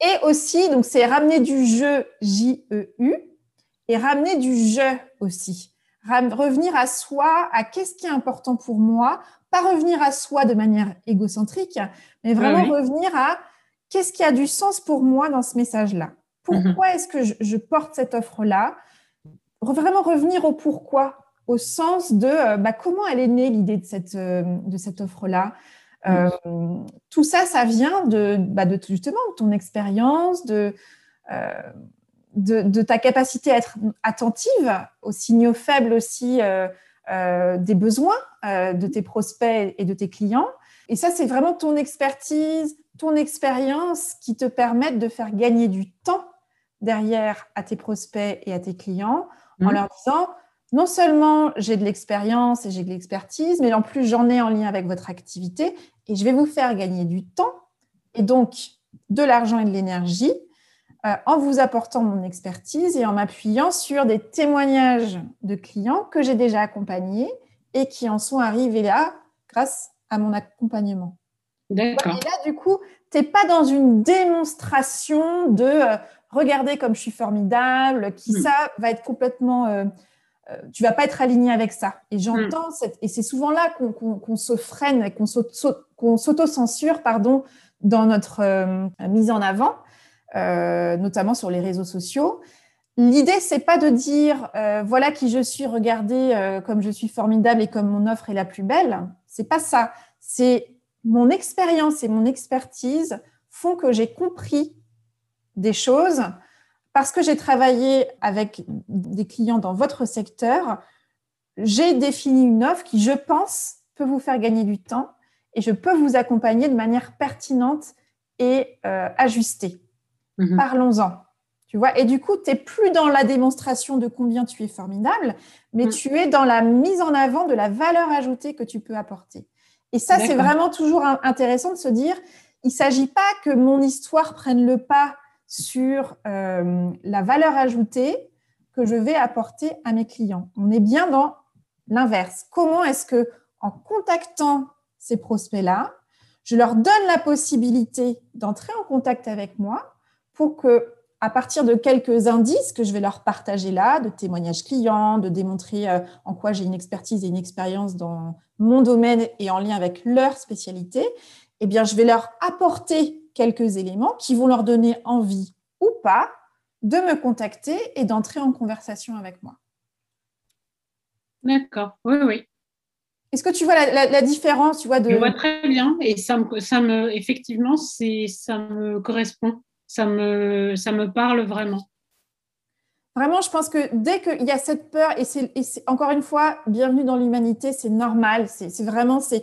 Et aussi, donc, c'est ramener du jeu J-E-U et ramener du je aussi. Revenir à soi, à qu'est-ce qui est important pour moi, pas revenir à soi de manière égocentrique, mais vraiment revenir à qu'est-ce qui a du sens pour moi dans ce message-là. Pourquoi mhm. est-ce que je, porte cette offre-là? Vraiment revenir au pourquoi, au sens de euh, bah, comment elle est née l'idée de cette, euh, de cette offre-là? Euh, tout ça, ça vient de, bah, de justement ton expérience, de, de, ta capacité à être attentive aux signaux faibles aussi euh, euh, des besoins euh, de tes prospects et de tes clients. Et ça, c'est vraiment ton expertise, ton expérience qui te permettent de faire gagner du temps derrière à tes prospects et à tes clients en mmh. leur disant, non seulement j'ai de l'expérience et j'ai de l'expertise, mais en plus j'en ai en lien avec votre activité et je vais vous faire gagner du temps et donc de l'argent et de l'énergie en vous apportant mon expertise et en m'appuyant sur des témoignages de clients que j'ai déjà accompagnés et qui en sont arrivés là grâce à mon accompagnement. D'accord. Et là, du coup, tu n'es pas dans une démonstration de euh, regarder comme je suis formidable, qui hmm. ça va être complètement. Euh, tu vas pas être aligné avec ça. Et j'entends, hmm. et c'est souvent là qu'on se freine, qu'on s'auto-censure, pardon, dans notre mise en avant. Euh, notamment sur les réseaux sociaux. L'idée, c'est pas de dire euh, voilà qui je suis, regardez euh, comme je suis formidable et comme mon offre est la plus belle. C'est pas ça. C'est mon expérience et mon expertise font que j'ai compris des choses parce que j'ai travaillé avec des clients dans votre secteur. J'ai défini une offre qui, je pense, peux vous faire gagner du temps et je peux vous accompagner de manière pertinente et ajustée. Mhm. Parlons-en. Tu vois, et du coup, tu n'es plus dans la démonstration de combien tu es formidable, mais mm. tu es dans la mise en avant de la valeur ajoutée que tu peux apporter. Et ça, c'est vraiment toujours intéressant de se dire, il ne s'agit pas que mon histoire prenne le pas sur euh, la valeur ajoutée que je vais apporter à mes clients. On est bien dans l'inverse. Comment est-ce que, en contactant ces prospects-là, je leur donne la possibilité d'entrer en contact avec moi pour que, à partir de quelques indices que je vais leur partager là, de témoignages clients, de démontrer euh, en quoi j'ai une expertise et une expérience dans mon domaine et en lien avec leur spécialité, eh bien, je vais leur apporter quelques éléments qui vont leur donner envie ou pas de me contacter et d'entrer en conversation avec moi. D'accord, oui, oui. Est-ce que tu vois la, différence tu vois, de... Je vois très bien et ça me, ça me effectivement, ça me correspond, ça me, ça me parle vraiment. Vraiment, je pense que dès qu'il y a cette peur, et c'est encore une fois, bienvenue dans l'humanité, c'est normal, c'est vraiment, c'est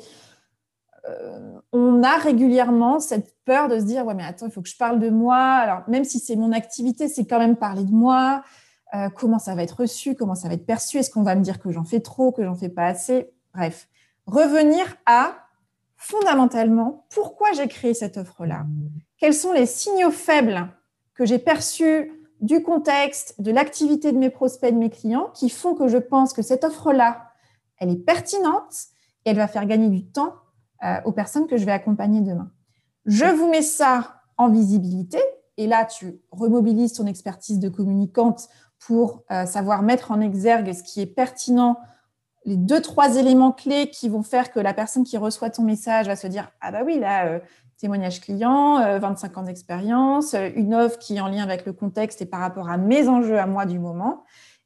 euh, on a régulièrement cette peur de se dire ouais mais attends il faut que je parle de moi. Alors même si c'est mon activité c'est quand même parler de moi. Euh, comment ça va être reçu comment ça va être perçu est-ce qu'on va me dire que j'en fais trop que j'en fais pas assez? Bref revenir à fondamentalement pourquoi j'ai créé cette offre là quels sont les signaux faibles que j'ai perçus du contexte de l'activité de mes prospects de mes clients qui font que je pense que cette offre là elle est pertinente et elle va faire gagner du temps euh, aux personnes que je vais accompagner demain. Je vous mets ça en visibilité et là, tu remobilises ton expertise de communicante pour euh, savoir mettre en exergue ce qui est pertinent, les deux, trois éléments clés qui vont faire que la personne qui reçoit ton message va se dire Ah, bah oui, là, euh, témoignage client, 25 ans d'expérience, une offre qui est en lien avec le contexte et par rapport à mes enjeux à moi du moment.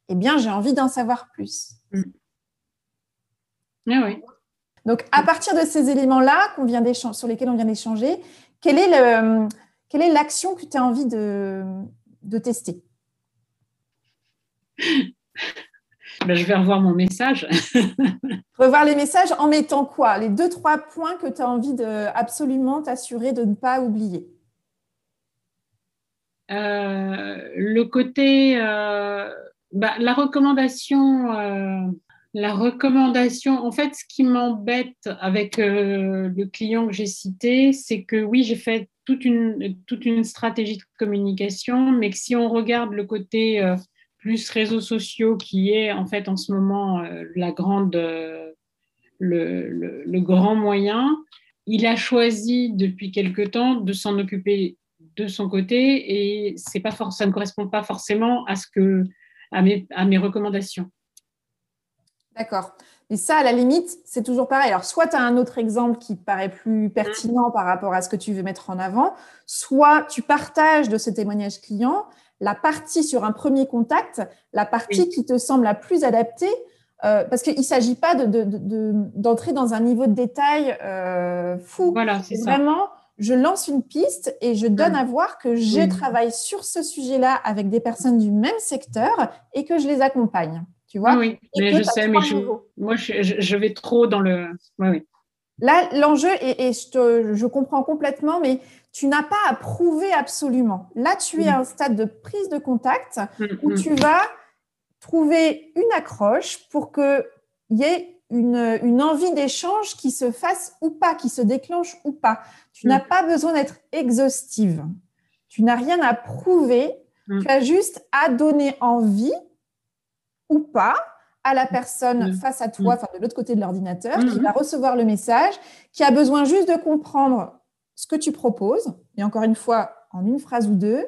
Eh bien, j'ai envie d'en savoir plus. Ah oui. Donc, à partir de ces éléments-là qu'on vient sur lesquels on vient d'échanger, quelle est, le, quelle est l'action que tu as envie de, de tester? *laughs* ben, Je vais revoir mon message. *laughs* revoir les messages en mettant quoi? Les deux, trois points que tu as envie de absolument t'assurer de ne pas oublier. Euh, le côté, euh, bah, la recommandation euh, la recommandation, en fait, ce qui m'embête avec le client que j'ai cité, c'est que oui, j'ai fait toute une, toute une stratégie de communication, mais que si on regarde le côté plus réseaux sociaux, qui est en fait en ce moment euh, la grande, le, grand moyen, il a choisi depuis quelque temps de s'en occuper de son côté et c'est pas ça ne correspond pas forcément à, ce que, à, mes, à mes recommandations. D'accord. Et ça, à la limite, c'est toujours pareil. Alors, soit tu as un autre exemple qui te paraît plus pertinent par rapport à ce que tu veux mettre en avant, soit tu partages de ce témoignage client la partie sur un premier contact, la partie qui te semble la plus adaptée, euh, parce qu'il ne s'agit pas d'entrer dans un niveau de détail euh, fou. Voilà, c'est Vraiment, je lance une piste et je donne à voir que je travaille sur ce sujet-là avec des personnes du même secteur et que je les accompagne. Tu vois Oui, mais je sais, mais moi, je, vais trop dans le. Oui, oui. Là, l'enjeu, et, je, comprends complètement, mais tu n'as pas à prouver absolument. Là, tu es à un stade de prise de contact mm, où mm. tu vas trouver une accroche pour qu'il y ait une, une envie d'échange qui se fasse ou pas, qui se déclenche ou pas. Tu n'as mm. pas besoin d'être exhaustive. Tu n'as rien à prouver. Tu as juste à donner envie ou pas à la personne face à toi, enfin de l'autre côté de l'ordinateur, qui va recevoir le message, qui a besoin juste de comprendre ce que tu proposes, et encore une fois, en une phrase ou deux,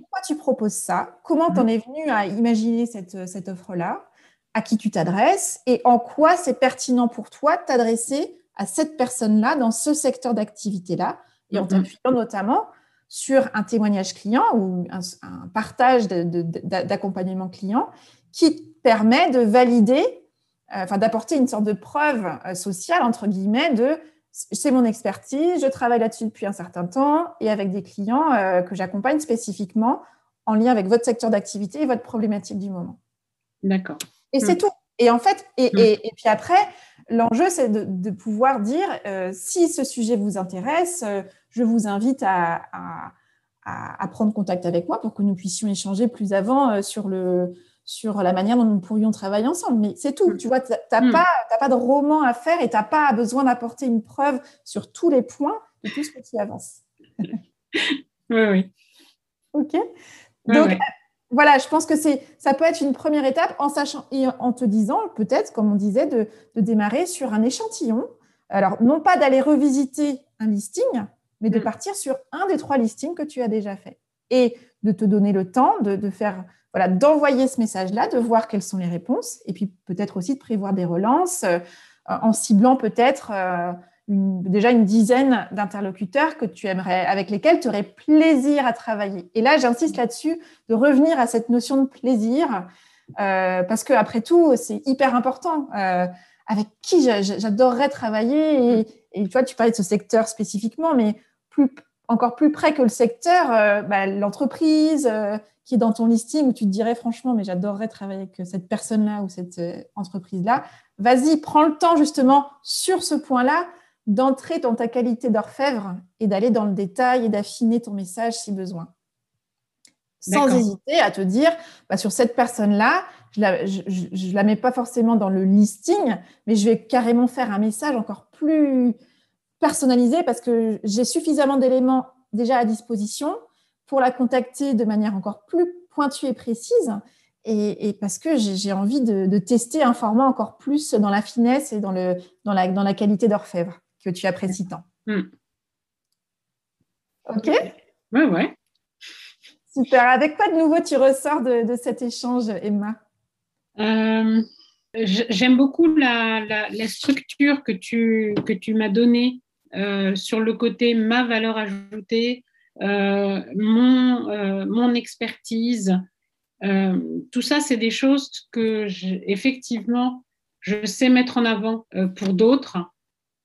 pourquoi tu proposes ça, comment tu en es venu à imaginer cette, cette offre-là, à qui tu t'adresses, et en quoi c'est pertinent pour toi de t'adresser à cette personne-là dans ce secteur d'activité-là, et en t'appuyant notamment sur un témoignage client ou un, un partage d'accompagnement client qui permet de valider, euh, enfin d'apporter une sorte de preuve euh, sociale, entre guillemets, de c'est mon expertise, je travaille là-dessus depuis un certain temps et avec des clients euh, que j'accompagne spécifiquement en lien avec votre secteur d'activité et votre problématique du moment. D'accord. Et c'est hmm. tout. Et en fait, et, hmm. et, puis après, l'enjeu, c'est de, pouvoir dire, si ce sujet vous intéresse, je vous invite à, à, prendre contact avec moi pour que nous puissions échanger plus avant sur le, sur la manière dont nous pourrions travailler ensemble. Mais c'est tout. Mm. Tu vois, tu n'as mm. pas, pas de roman à faire et tu n'as pas besoin d'apporter une preuve sur tous les points et tout ce que tu avances. *laughs* oui, oui. OK. Donc, voilà, je pense que c'est, ça peut être une première étape en sachant et en te disant, peut-être, comme on disait, de, de démarrer sur un échantillon. Alors, non pas d'aller revisiter un listing, mais de mm. partir sur un des trois listings que tu as déjà fait et de te donner le temps de, de faire voilà, d'envoyer ce message-là, de voir quelles sont les réponses, et puis peut-être aussi de prévoir des relances euh, en ciblant peut-être euh, déjà une dizaine d'interlocuteurs que tu aimerais, avec lesquels tu aurais plaisir à travailler. Et là, j'insiste là-dessus, de revenir à cette notion de plaisir, euh, parce que après tout, c'est hyper important. avec qui j'adorerais travailler et, et, tu vois, tu parlais de ce secteur spécifiquement, mais plus encore plus près que le secteur, bah, l'entreprise qui est dans ton listing où tu te dirais franchement, mais j'adorerais travailler avec cette personne-là ou cette euh, entreprise-là. Vas-y, prends le temps justement sur ce point-là d'entrer dans ta qualité d'orfèvre et d'aller dans le détail et d'affiner ton message si besoin. Sans hésiter à te dire, bah, sur cette personne-là, je ne la, la mets pas forcément dans le listing, mais je vais carrément faire un message encore plus, personnalisée parce que j'ai suffisamment d'éléments déjà à disposition pour la contacter de manière encore plus pointue et précise. Et, parce que j'ai envie de, tester un format encore plus dans la finesse et dans, le, dans, la, dans la qualité d'orfèvre que tu apprécies tant. Hmm. OK Ouais, ouais. Super. Avec quoi de nouveau tu ressors de, cet échange, Emma? Euh, J'aime beaucoup la, la, structure que tu, que tu m'as donnée euh, sur le côté ma valeur ajoutée, mon, euh, mon expertise. tout ça, c'est des choses que effectivement, je sais mettre en avant pour d'autres,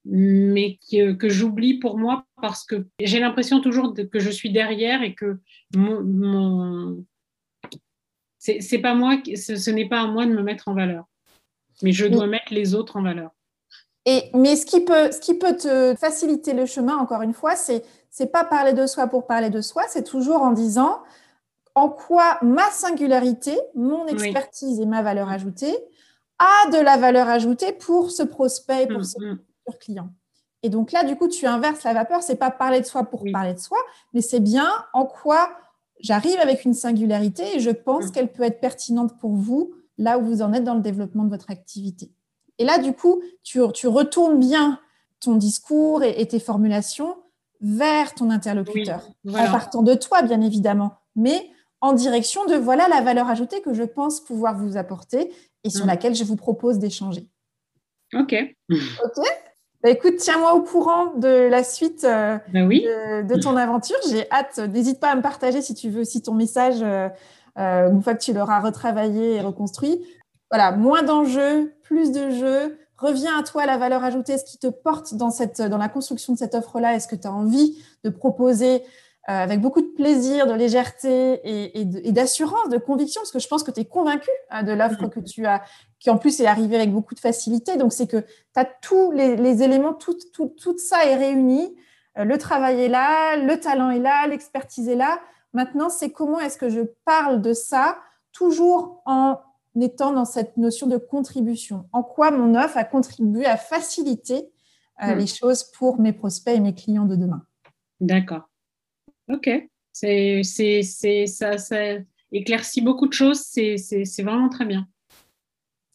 mais que, j'oublie pour moi parce que j'ai l'impression toujours que je suis derrière et que mon, mon c'est pas moi, ce, ce n'est pas à moi de me mettre en valeur, mais je dois mettre les autres en valeur mais ce qui, peut, ce qui peut te faciliter le chemin, encore une fois, c'est n'est pas parler de soi pour parler de soi, c'est toujours en disant en quoi ma singularité, mon expertise et ma valeur ajoutée a de la valeur ajoutée pour ce prospect, pour ce mm. client. Et donc là, du coup, tu inverses la vapeur. C'est pas parler de soi pour parler de soi, mais c'est bien en quoi j'arrive avec une singularité et je pense mm. qu'elle peut être pertinente pour vous là où vous en êtes dans le développement de votre activité. Et là, du coup, tu, retournes bien ton discours et, tes formulations vers ton interlocuteur, en partant de toi, bien évidemment, mais en direction de voilà la valeur ajoutée que je pense pouvoir vous apporter et sur mm. laquelle je vous propose d'échanger. Ok. Ok. Bah, écoute, tiens-moi au courant de la suite euh, bah oui. de, ton aventure. J'ai hâte. N'hésite pas à me partager si tu veux si ton message, euh, euh, une fois que tu l'auras retravaillé et reconstruit, voilà, moins d'enjeux, plus de jeux. Reviens à toi la valeur ajoutée, ce qui te porte dans, cette, dans la construction de cette offre-là. Est-ce que tu as envie de proposer euh, avec beaucoup de plaisir, de légèreté et, d'assurance, de, conviction, parce que je pense que tu es convaincu hein, de l'offre que tu as, qui en plus est arrivée avec beaucoup de facilité. Donc, c'est que tu as tous les, éléments, tout, tout, tout, ça est réuni. Euh, le travail est là, le talent est là, l'expertise est là. Maintenant, c'est comment est-ce que je parle de ça, toujours en étant dans cette notion de contribution. En quoi mon offre a contribué à faciliter euh, hmm. les choses pour mes prospects et mes clients de demain? D'accord. Ok. C'est, ça, ça éclaircit beaucoup de choses. C'est, vraiment très bien.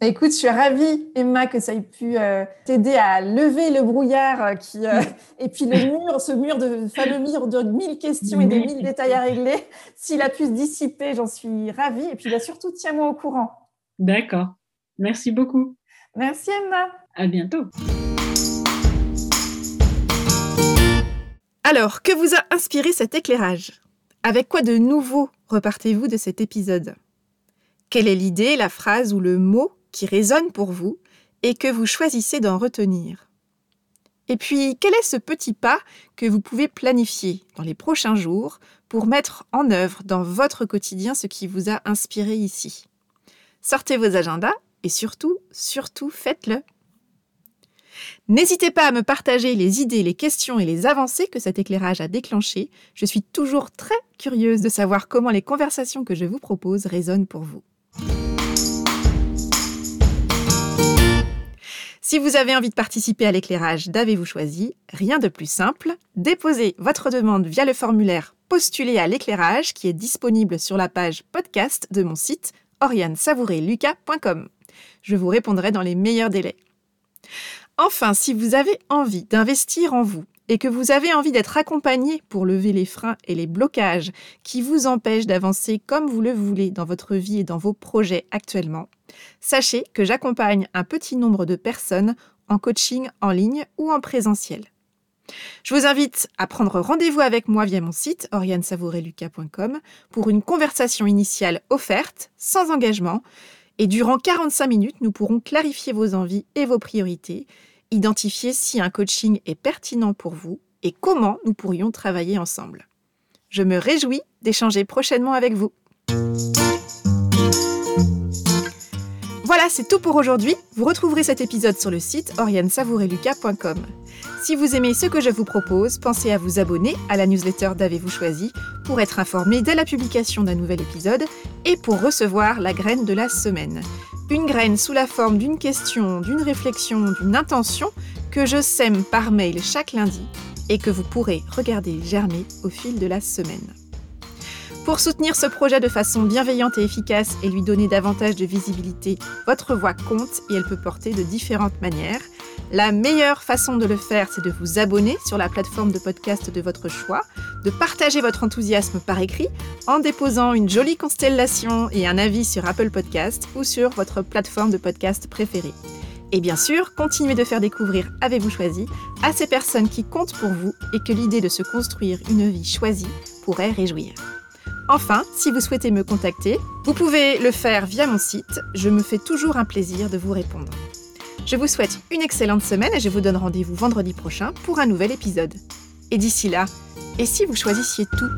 Bah, écoute, je suis ravie, Emma, que ça ait pu euh, t'aider à lever le brouillard euh, qui, *laughs* et puis le mur, ce mur de fameux mur de mille questions et de mille détails à régler. S'il a pu se dissiper, j'en suis ravie. Et puis bah, surtout, tiens-moi au courant. D'accord. Merci beaucoup. Merci Emma. À bientôt. Alors, que vous a inspiré cet éclairage? Avec quoi de nouveau repartez-vous de cet épisode? Quelle est l'idée, la phrase ou le mot qui résonne pour vous et que vous choisissez d'en retenir? Et puis, quel est ce petit pas que vous pouvez planifier dans les prochains jours pour mettre en œuvre dans votre quotidien ce qui vous a inspiré ici? Sortez vos agendas et surtout, surtout faites-le. N'hésitez pas à me partager les idées, les questions et les avancées que cet éclairage a déclenchées. Je suis toujours très curieuse de savoir comment les conversations que je vous propose résonnent pour vous. Si vous avez envie de participer à l'éclairage d'Avez-vous choisi, rien de plus simple, déposez votre demande via le formulaire Postuler à l'éclairage qui est disponible sur la page podcast de mon site oriane-savourer-lucas.com. Je vous répondrai dans les meilleurs délais. Enfin, si vous avez envie d'investir en vous et que vous avez envie d'être accompagné pour lever les freins et les blocages qui vous empêchent d'avancer comme vous le voulez dans votre vie et dans vos projets actuellement, sachez que j'accompagne un petit nombre de personnes en coaching en ligne ou en présentiel. Je vous invite à prendre rendez-vous avec moi via mon site oriansavoureluca.com pour une conversation initiale offerte, sans engagement, et durant 45 minutes, nous pourrons clarifier vos envies et vos priorités, identifier si un coaching est pertinent pour vous et comment nous pourrions travailler ensemble. Je me réjouis d'échanger prochainement avec vous. C'est tout pour aujourd'hui. Vous retrouverez cet épisode sur le site oriansavoureluca.com. Si vous aimez ce que je vous propose, pensez à vous abonner à la newsletter d'Avez-vous choisi pour être informé dès la publication d'un nouvel épisode et pour recevoir la graine de la semaine. Une graine sous la forme d'une question, d'une réflexion, d'une intention que je sème par mail chaque lundi et que vous pourrez regarder germer au fil de la semaine. Pour soutenir ce projet de façon bienveillante et efficace et lui donner davantage de visibilité, votre voix compte et elle peut porter de différentes manières. La meilleure façon de le faire, c'est de vous abonner sur la plateforme de podcast de votre choix, de partager votre enthousiasme par écrit en déposant une jolie constellation et un avis sur Apple Podcast ou sur votre plateforme de podcast préférée. Et bien sûr, continuez de faire découvrir Avez-vous choisi à ces personnes qui comptent pour vous et que l'idée de se construire une vie choisie pourrait réjouir. Enfin, si vous souhaitez me contacter, vous pouvez le faire via mon site, je me fais toujours un plaisir de vous répondre. Je vous souhaite une excellente semaine et je vous donne rendez-vous vendredi prochain pour un nouvel épisode. Et d'ici là, et si vous choisissiez tout?